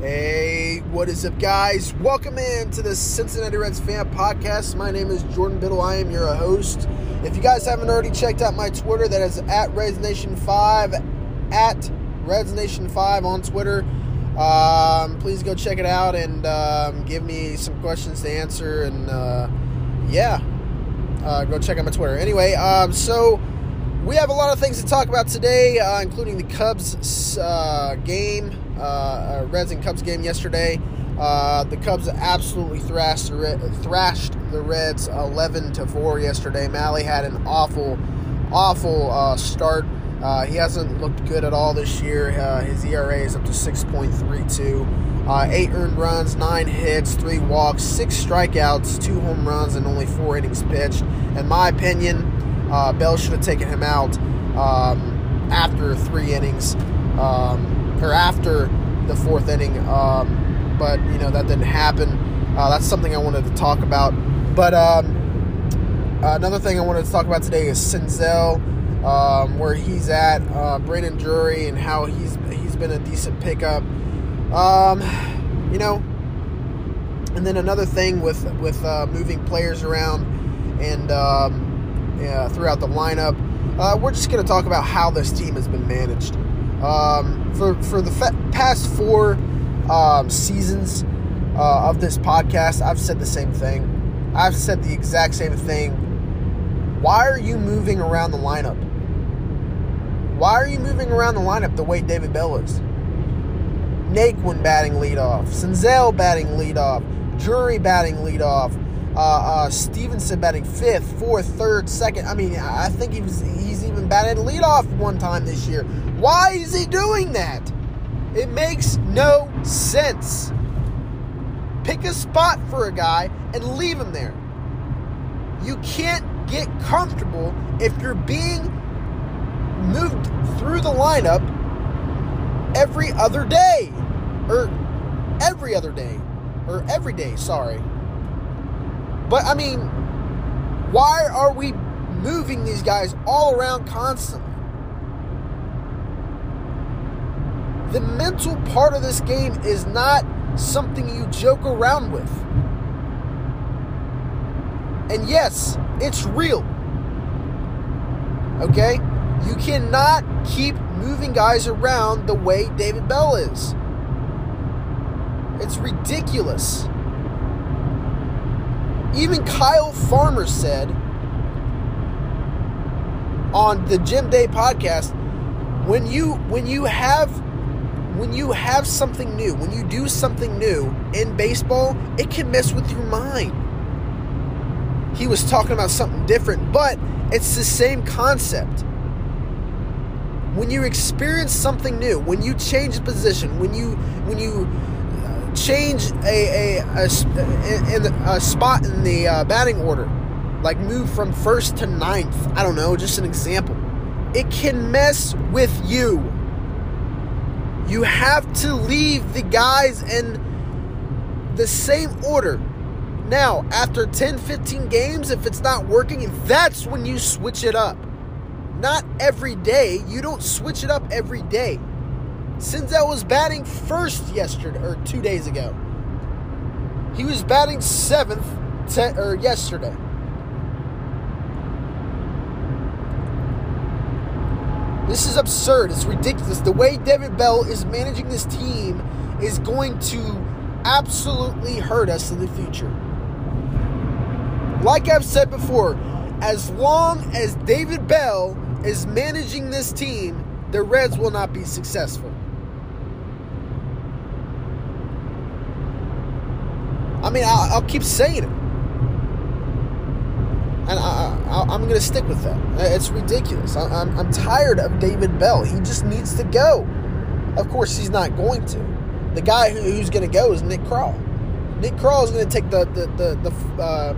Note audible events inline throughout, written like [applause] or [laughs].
Hey, what is up, guys? Welcome in to the Cincinnati Reds fan podcast. My name is Jordan Biddle. I am your host. If you guys haven't already checked out my Twitter, that is at Reds Nation Five, at Reds Nation Five on Twitter. Um, please go check it out and um, give me some questions to answer. And uh, yeah, uh, go check out my Twitter. Anyway, um, so we have a lot of things to talk about today, uh, including the Cubs uh, game, uh, uh, Reds and Cubs game yesterday. Uh, the Cubs absolutely thrashed thrashed the Reds 11 to four yesterday. Mahle had an awful, awful uh, he hasn't looked good at all this year. his ERA is up to 6.32. eight earned runs, nine hits, three walks, six strikeouts, two home runs, and only four innings pitched. In my opinion, uh, Bell should have taken him out um, after three innings, um, or after the fourth inning. Um, but you know that didn't happen. Uh, that's something I wanted to talk about. But um, another thing I wanted to talk about today is Senzel, um, where he's at, uh, Brandon Drury, and how he's he's been a decent pickup. Um, you know, and then another thing with with uh, moving players around and uh, throughout the lineup. Uh, we're just going to talk about how this team has been managed. Um, for for the fa- past four um, seasons uh, of this podcast, I've said the same thing. I've said the exact same thing. Why are you moving around the lineup? Why are you moving around the lineup the way David Bell is? Naquin batting leadoff, Senzel batting leadoff, Drury batting leadoff, uh, uh, Stephenson batting fifth, fourth, third, second. I mean, I think he was, he's even batted leadoff one time this year. Why is he doing that? It makes no sense. Pick a spot for a guy and leave him there. You can't get comfortable if you're being moved through the lineup every other day. Or every other day. Or every day, sorry. But I mean, why are we moving these guys all around constantly? The mental part of this game is not something you joke around with. And yes, it's real. Okay? You cannot keep moving guys around the way David Bell is. It's ridiculous. Even Kyle Farmer said on the Jim Day podcast, when you when you have when you have something new, when you do something new in baseball, it can mess with your mind. He was talking about something different, but it's the same concept. When you experience something new, when you change position, when you when you change a, a, a, in a spot in the uh, batting order, like move from first to ninth. I don't know, just an example. It can mess with you. You have to leave the guys in the same order. Now, after 10, 15 games, if it's not working, that's when you switch it up. Not every day. You don't switch it up every day. Senzel was batting first yesterday or two days ago. He was batting seventh te- or yesterday. This is absurd. It's ridiculous. The way David Bell is managing this team is going to absolutely hurt us in the future. Like I've said before, as long as David Bell is managing this team, the Reds will not be successful. I mean, I'll, I'll keep saying it. And I, am going to stick with that. It's ridiculous. I, I'm, I'm tired of David Bell. He just needs to go. Of course, he's not going to. The guy who, who's going to go is Nick Krall. Nick Krall is going to take the the the the, uh,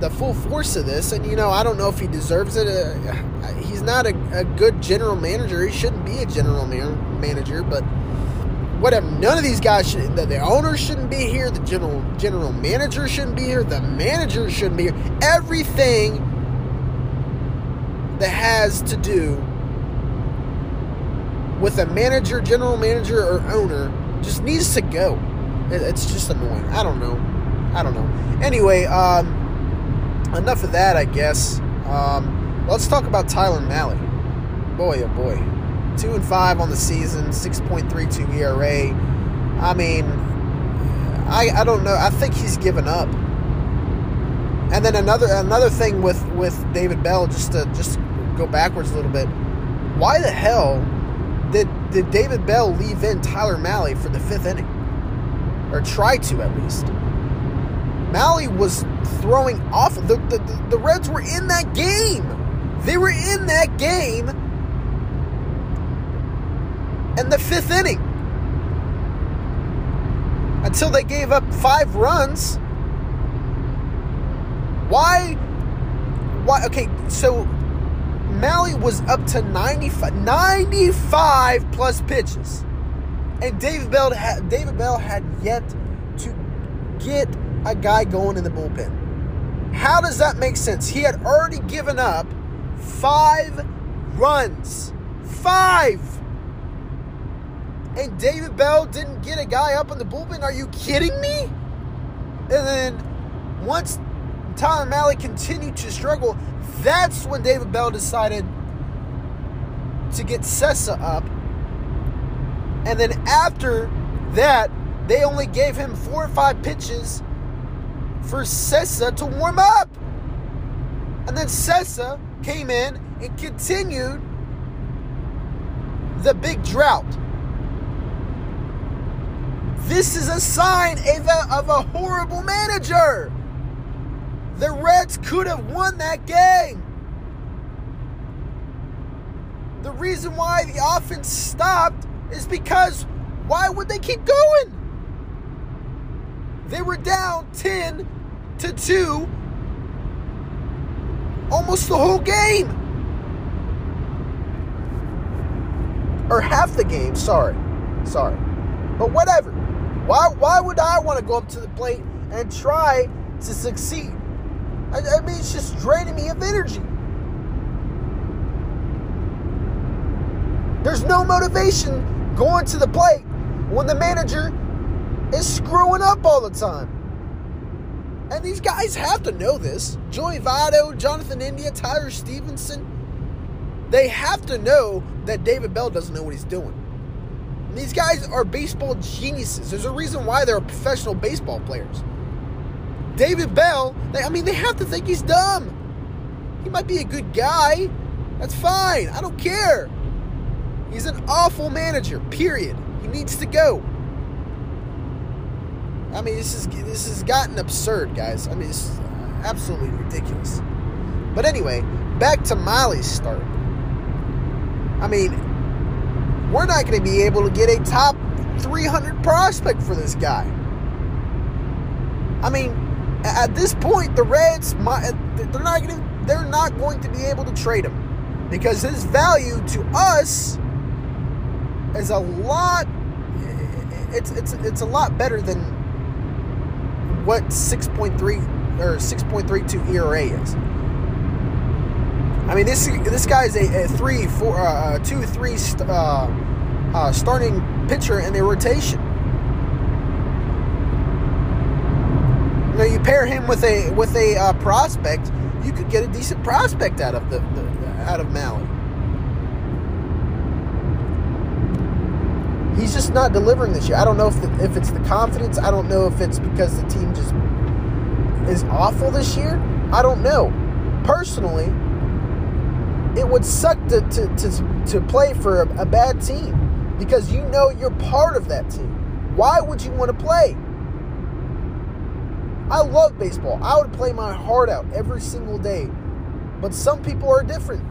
the, full force of this, and you know I don't know if he deserves it. Uh, he's not a, a, good general manager. He shouldn't be a general man, manager, but whatever. None of these guys should. The, the owner shouldn't be here. The general general manager shouldn't be here. The manager shouldn't be here. Everything that has to do with a manager, general manager, or owner just needs to go. It's just annoying. I don't know. I don't know. Anyway, um, enough of that, I guess. Um, let's talk about Tyler Mahle. Boy, oh boy. Two and five on the season, 6.32 ERA. I mean, I, I don't know. I think he's given up. And then another another thing with, with David Bell, just to just go backwards a little bit. Why the hell did did David Bell leave in Tyler Mahle for the fifth inning? Or try to at least. Mahle was throwing off. The, the, the Reds were in that game. They were in that game. And the fifth inning. Until they gave up five runs. Why? Why? Okay, so Mahle was up to 95, 95 plus pitches. And David Bell, David Bell had yet to get a guy going in the bullpen. How does that make sense? He had already given up five runs. Five! And David Bell didn't get a guy up in the bullpen? Are you kidding me? And then once Tyler Mahle continued to struggle, that's when David Bell decided to get Cessa up. And then after that, they only gave him four or five pitches for Cessa to warm up. And then Cessa came in and continued the big drought. This is a sign of a, of a horrible manager. The Reds could have won that game. The reason why the offense stopped is because why would they keep going? They were down 10 to 2 almost the whole game. Or half the game, sorry. Sorry. But whatever. Why why would I want to go up to the plate and try to succeed? I, I mean, it's just draining me of energy. There's no motivation going to the plate when the manager is screwing up all the time. And these guys have to know this. Joey Votto, Jonathan India, Tyler Stephenson, they have to know that David Bell doesn't know what he's doing. And these guys are baseball geniuses. There's a reason why they're professional baseball players. David Bell, they, I mean, they have to think he's dumb. He might be a good guy. That's fine. I don't care. He's an awful manager, period. He needs to go. I mean, this is this has gotten absurd, guys. I mean, it's absolutely ridiculous. But anyway, back to Mahle's start. I mean, we're not going to be able to get a top 300 prospect for this guy. I mean, at this point, the Reds, they're not going to, they're not going to be able to trade him because his value to us is a lot. It's it's it's a lot better than what 6.3 or 6.32 ERA is. I mean, this this guy is a, a three, four, uh, two, three uh, uh, starting pitcher in the rotation. Now you pair him with a with a uh, prospect, you could get a decent prospect out of the, the out of Mahle. He's just not delivering this year. I don't know if the, if it's the confidence. I don't know if it's because the team just is awful this year. I don't know. Personally, it would suck to to, to, to play for a, a bad team because you know you're part of that team. Why would you want to play? I love baseball. I would play my heart out every single day. But some people are different.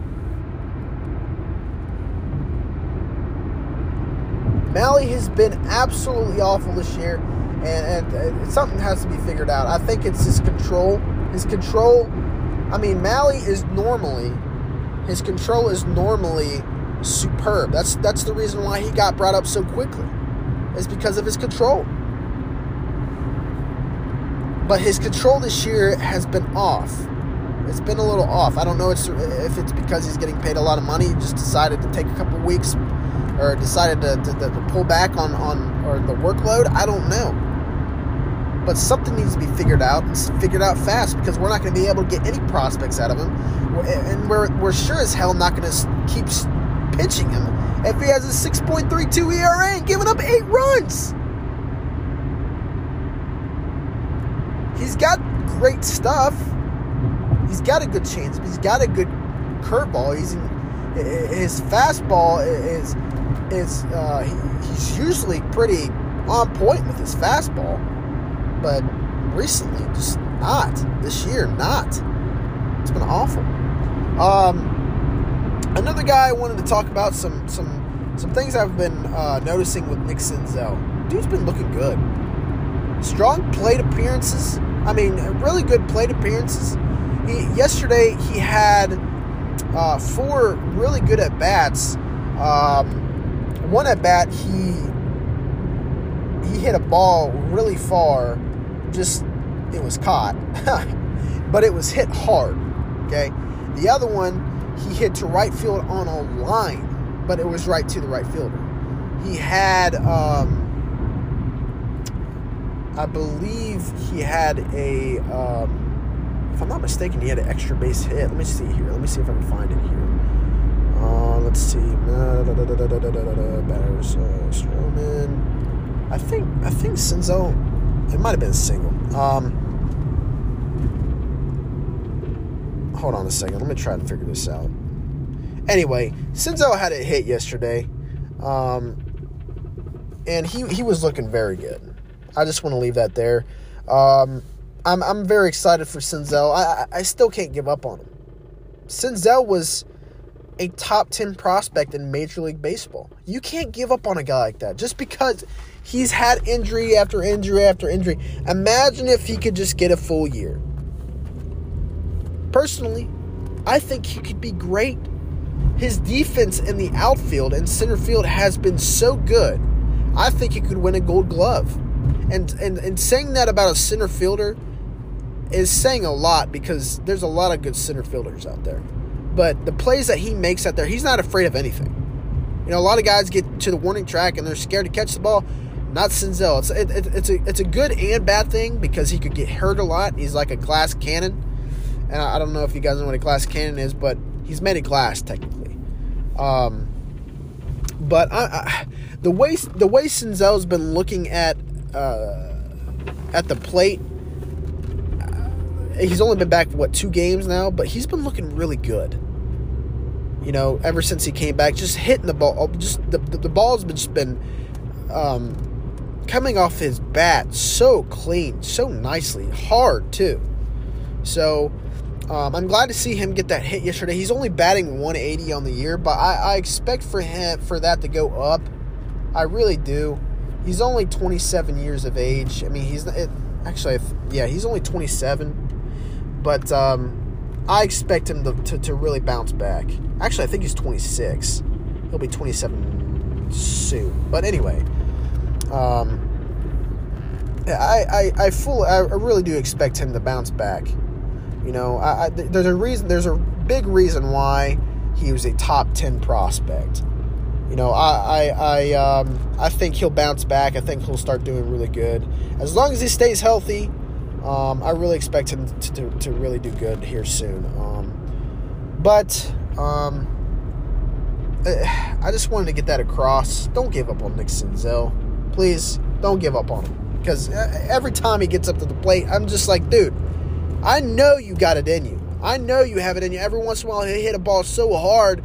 Mahle has been absolutely awful this year, and, and, something has to be figured out. I think it's his control. His control, I mean, Mahle is normally, his control is normally superb. That's that's the reason why he got brought up so quickly. Is because of his control. But his control this year has been off. It's been a little off. I don't know if it's because he's getting paid a lot of money. He just decided to take a couple weeks or decided to, to, to pull back on, on or the workload. I don't know. But something needs to be figured out and figured out fast because we're not going to be able to get any prospects out of him. And we're, we're sure as hell not going to keep pitching him if he has a 6.32 ERA and giving up eight runs. He's got great stuff. He's got a good chance. He's got a good curveball. He's his fastball is is uh, he, he's usually pretty on point with his fastball, but recently just not. This year, not. It's been awful. Um, another guy I wanted to talk about some some some things I've been uh, noticing with Nick Senzel. Dude's been looking good. Strong plate appearances. I mean, really good plate appearances. He, yesterday he had uh, four really good at bats. Um, one at bat he he hit a ball really far. Just it was caught, [laughs] but it was hit hard. Okay, the other one he hit to right field on a line, but it was right to the right fielder. He had, um, I believe he had a, um, if I'm not mistaken, he had an extra base hit. Let me see here. Let me see if I can find it here. Uh, let's see. Batters, uh, Stroman. I think I think Senzel. It might have been a single. Um, hold on a second. Let me try to figure this out. Anyway, Senzel had a hit yesterday, um, and he he was looking very good. I just want to leave that there. Um, I'm I'm very excited for Senzel. I I still can't give up on him. Senzel was a top 10 prospect in Major League Baseball. You can't give up on a guy like that just because he's had injury after injury after injury. Imagine if he could just get a full year. Personally, I think he could be great. His defense in the outfield and center field has been so good. I think he could win a gold glove. And, and, and saying that about a center fielder is saying a lot because there's a lot of good center fielders out there. But the plays that he makes out there, he's not afraid of anything. You know, a lot of guys get to the warning track and they're scared to catch the ball. Not Senzel. It's, it, it, it's, a, it's a good and bad thing because he could get hurt a lot. He's like a glass cannon and I, don't know if you guys know what a glass cannon is, but he's made of glass technically. Um, but I, I, the way the way Senzel's been looking at uh, at the plate, he's only been back for what two games now, but he's been looking really good. You know, ever since he came back, just hitting the ball, just the the, the ball's been just been um, coming off his bat so clean, so nicely, hard too. So um, I'm glad to see him get that hit yesterday. He's only batting 180 on the year, but I, I expect for him for that to go up. I really do. He's only 27 years of age. I mean, he's it, actually, yeah, he's only 27, but um, I expect him to, to, to really bounce back. Actually, I think he's 26. He'll be 27 soon. But anyway, um, I, I, I full I really do expect him to bounce back. You know, I, I, there's a reason. There's a big reason why he was a top ten prospect. You know, I I I, um, I think he'll bounce back. I think he'll start doing really good as long as he stays healthy. Um, I really expect him to, to, to, really do good here soon. Um, but um, eh, I just wanted to get that across. Don't give up on Nick Senzel. Please don't give up on him. Because eh, every time he gets up to the plate, I'm just like, dude, I know you got it in you. I know you have it in you. Every once in a while, he hit a ball so hard,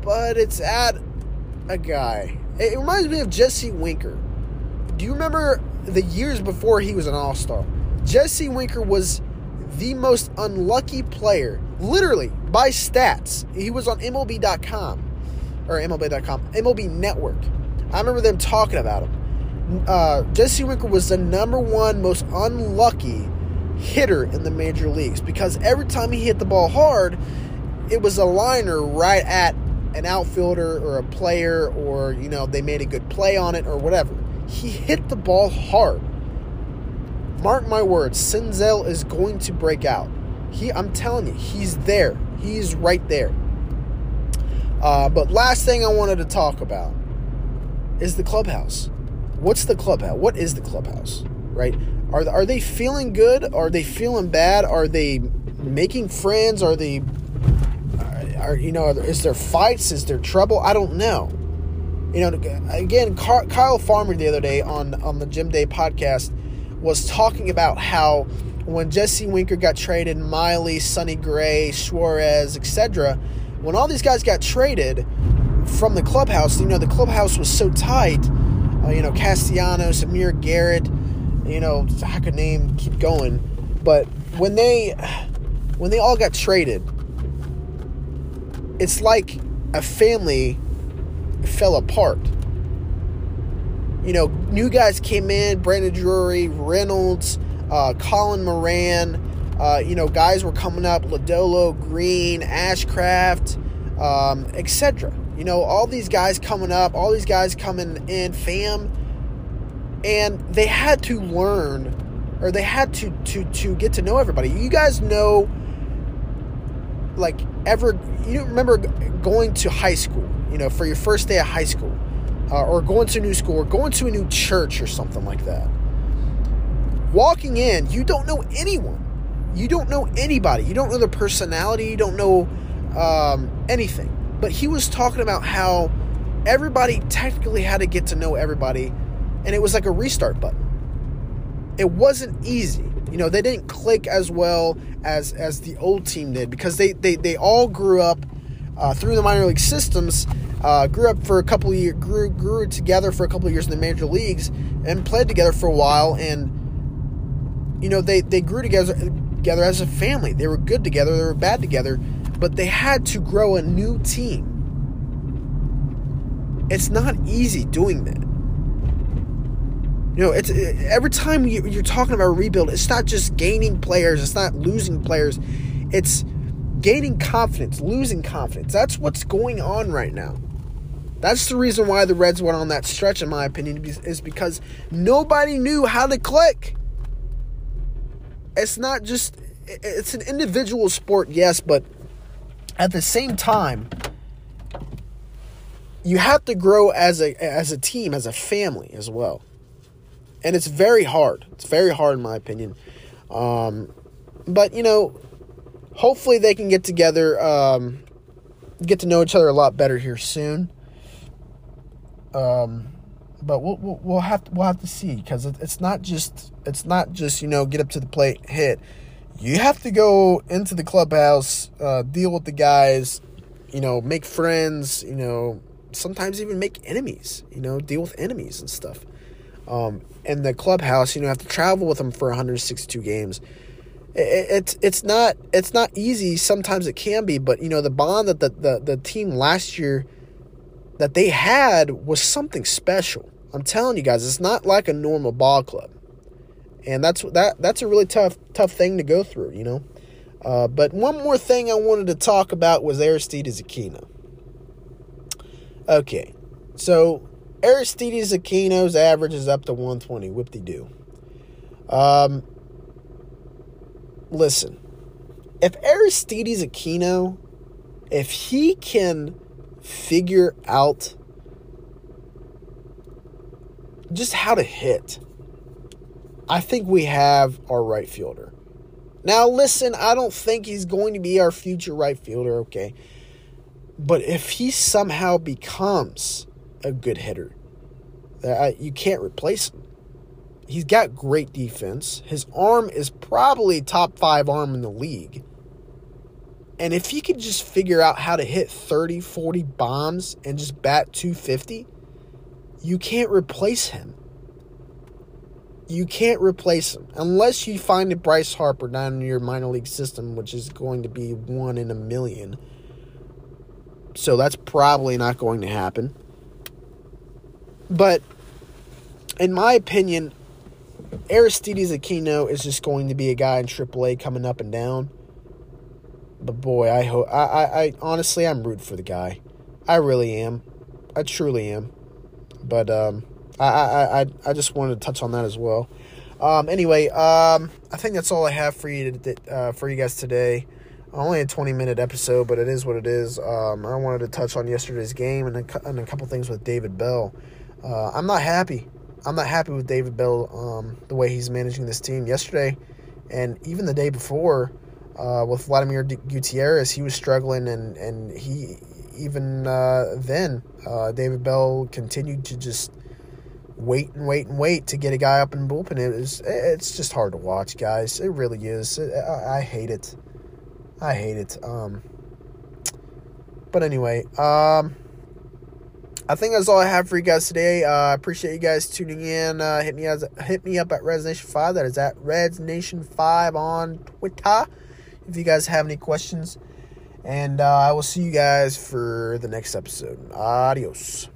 but it's at a guy. It reminds me of Jesse Winker. Do you remember the years before he was an All Star? Jesse Winker was the most unlucky player, literally by stats. He was on MLB.com or MLB.com, MLB Network. I remember them talking about him. Uh, Jesse Winker was the number one most unlucky hitter in the major leagues because every time he hit the ball hard, it was a liner right at an outfielder or a player, or you know, they made a good play on it or whatever. He hit the ball hard. Mark my words, Senzel is going to break out. He, I'm telling you, he's there. He's right there. Uh, but last thing I wanted to talk about is the clubhouse. What's the clubhouse? What is the clubhouse? Right? Are are they feeling good? Are they feeling bad? Are they making friends? Are they are you know? Is there fights? Is there trouble? I don't know. You know, again, Kyle Farmer the other day on on the Jim Day podcast was talking about how when Jesse Winker got traded, Miley, Sonny Gray, Suarez, etc., when all these guys got traded from the clubhouse, you know, the clubhouse was so tight. Uh, you know, Castellanos, Amir Garrett, you know, I could name, keep going. But when they when they all got traded, it's like a family fell apart. You know, new guys came in, Brandon Drury, Reynolds, uh, Colin Moran. Uh, you know, guys were coming up, Lodolo, Greene, Ashcraft, um, etc. You know, all these guys coming up, all these guys coming in, fam, and they had to learn, or they had to to to get to know everybody. You guys know, like ever, you remember going to high school, you know, for your first day of high school, uh, or going to a new school, or going to a new church, or something like that walking in, you don't know anyone. You don't know anybody. You don't know their personality. You don't know um, anything. But he was talking about how everybody technically had to get to know everybody, and it was like a restart button. It wasn't easy. You know, they didn't click as well as as the old team did because they they, they all grew up uh, through the minor league systems, uh, grew up for a couple of years, grew grew together for a couple of years in the major leagues, and played together for a while and you know, they, they grew together together as a family. They were good together, they were bad together, but they had to grow a new team. It's not easy doing that. You know, it's every time you, you're talking about a rebuild, it's not just gaining players, it's not losing players, it's gaining confidence, losing confidence. That's what's going on right now. That's the reason why the Reds went on that stretch, in my opinion, is because nobody knew how to click it's not just it's an individual sport, yes, but at the same time, you have to grow as a as a team, as a family as well. And it's very hard. It's very hard in my opinion. Um, but you know, hopefully they can get together, um, get to know each other a lot better here soon. Um, but we'll, we'll, we'll have to, we'll have to see because it's not just it's not just you know get up to the plate hit. You have to go into the clubhouse, uh, deal with the guys, you know, make friends, you know, sometimes even make enemies, you know, deal with enemies and stuff. Um, the clubhouse, you know, have to travel with them for 162 games. It, it's it's not it's not easy. Sometimes it can be, but you know, the bond that the, the, the team last year that they had was something special. I'm telling you guys, it's not like a normal ball club, and that's that that's a really tough tough thing to go through, you know. Uh, but one more thing I wanted to talk about was Aristides Aquino. Okay, so Aristides Aquino's average is up to 120. Whoop de doo. Um, listen, if Aristides Aquino, if he can figure out just how to hit, I think we have our right fielder. Now, listen, I don't think he's going to be our future right fielder, okay? But if he somehow becomes a good hitter, you can't replace him. He's got great defense. His arm is probably top five arm in the league. And if he could just figure out how to hit 30, 40 bombs and just bat 250, you can't replace him. You can't replace him unless you find a Bryce Harper down in your minor league system, which is going to be one in a million. So that's probably not going to happen. But in my opinion, Aristides Aquino is just going to be a guy in AAA coming up and down. But boy, I hope I, I, I honestly I'm rooting for the guy. I really am. I truly am. But um, I, I, I, I just wanted to touch on that as well. Um, anyway, um, I think that's all I have for you to, uh, for you guys today. Only a 20 minute episode, but it is what it is. Um, I wanted to touch on yesterday's game and a, and a couple things with David Bell. Uh, I'm not happy. I'm not happy with David Bell, um, the way he's managing this team. Yesterday, and even the day before, uh, with Vladimir Gutierrez, he was struggling, and and he even uh, then, uh, David Bell continued to just wait and wait and wait to get a guy up in bullpen. It was, it's just hard to watch, guys. It really is. I, I hate it. I hate it. Um, but anyway, um, I think that's all I have for you guys today. Uh, I uh, appreciate you guys tuning in. Uh, hit me as hit me up at Reds Nation Five. That is at Reds Nation Five on Twitter. If you guys have any questions, and uh, I will see you guys for the next episode. Adios.